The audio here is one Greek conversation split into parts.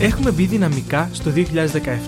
Έχουμε μπει δυναμικά στο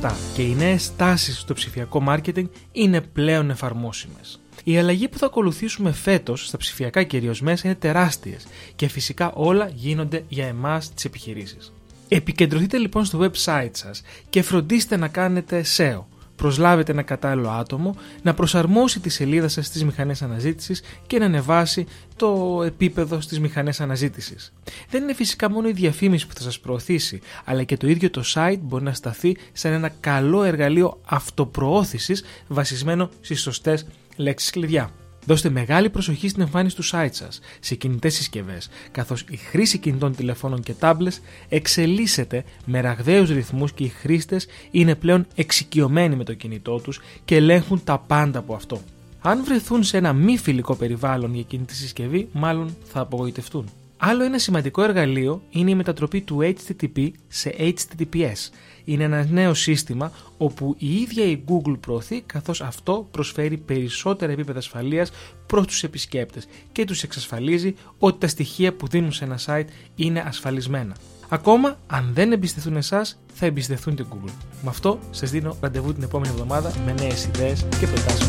2017 και οι νέες τάσεις στο ψηφιακό μάρκετινγκ είναι πλέον εφαρμόσιμες. Η αλλαγή που θα ακολουθήσουμε φέτος στα ψηφιακά κυρίως μέσα είναι τεράστιες και φυσικά όλα γίνονται για εμάς τις επιχειρήσεις. Επικεντρωθείτε λοιπόν στο website σας και φροντίστε να κάνετε SEO. Προσλάβετε ένα κατάλληλο άτομο να προσαρμόσει τη σελίδα σας στις μηχανές αναζήτησης και να ανεβάσει το επίπεδο στις μηχανές αναζήτησης. Δεν είναι φυσικά μόνο η διαφήμιση που θα σας προωθήσει, αλλά και το ίδιο το site μπορεί να σταθεί σαν ένα καλό εργαλείο αυτοπροώθησης βασισμένο στις σωστές λέξεις κλειδιά. Δώστε μεγάλη προσοχή στην εμφάνιση του site σας σε κινητές συσκευές, καθώς η χρήση κινητών τηλεφώνων και tablets εξελίσσεται με ραγδαίους ρυθμούς και οι χρήστες είναι πλέον εξοικειωμένοι με το κινητό τους και ελέγχουν τα πάντα από αυτό. Αν βρεθούν σε ένα μη φιλικό περιβάλλον για κινητή συσκευή, μάλλον θα απογοητευτούν. Άλλο ένα σημαντικό εργαλείο είναι η μετατροπή του HTTP σε HTTPS. Είναι ένα νέο σύστημα όπου η ίδια η Google προωθεί καθώς αυτό προσφέρει περισσότερα επίπεδα ασφαλείας προς τους επισκέπτες και τους εξασφαλίζει ότι τα στοιχεία που δίνουν σε ένα site είναι ασφαλισμένα. Ακόμα, αν δεν εμπιστευτούν εσάς, θα εμπιστευτούν την Google. Με αυτό, σας δίνω ραντεβού την επόμενη εβδομάδα με νέες ιδέες και προτάσεις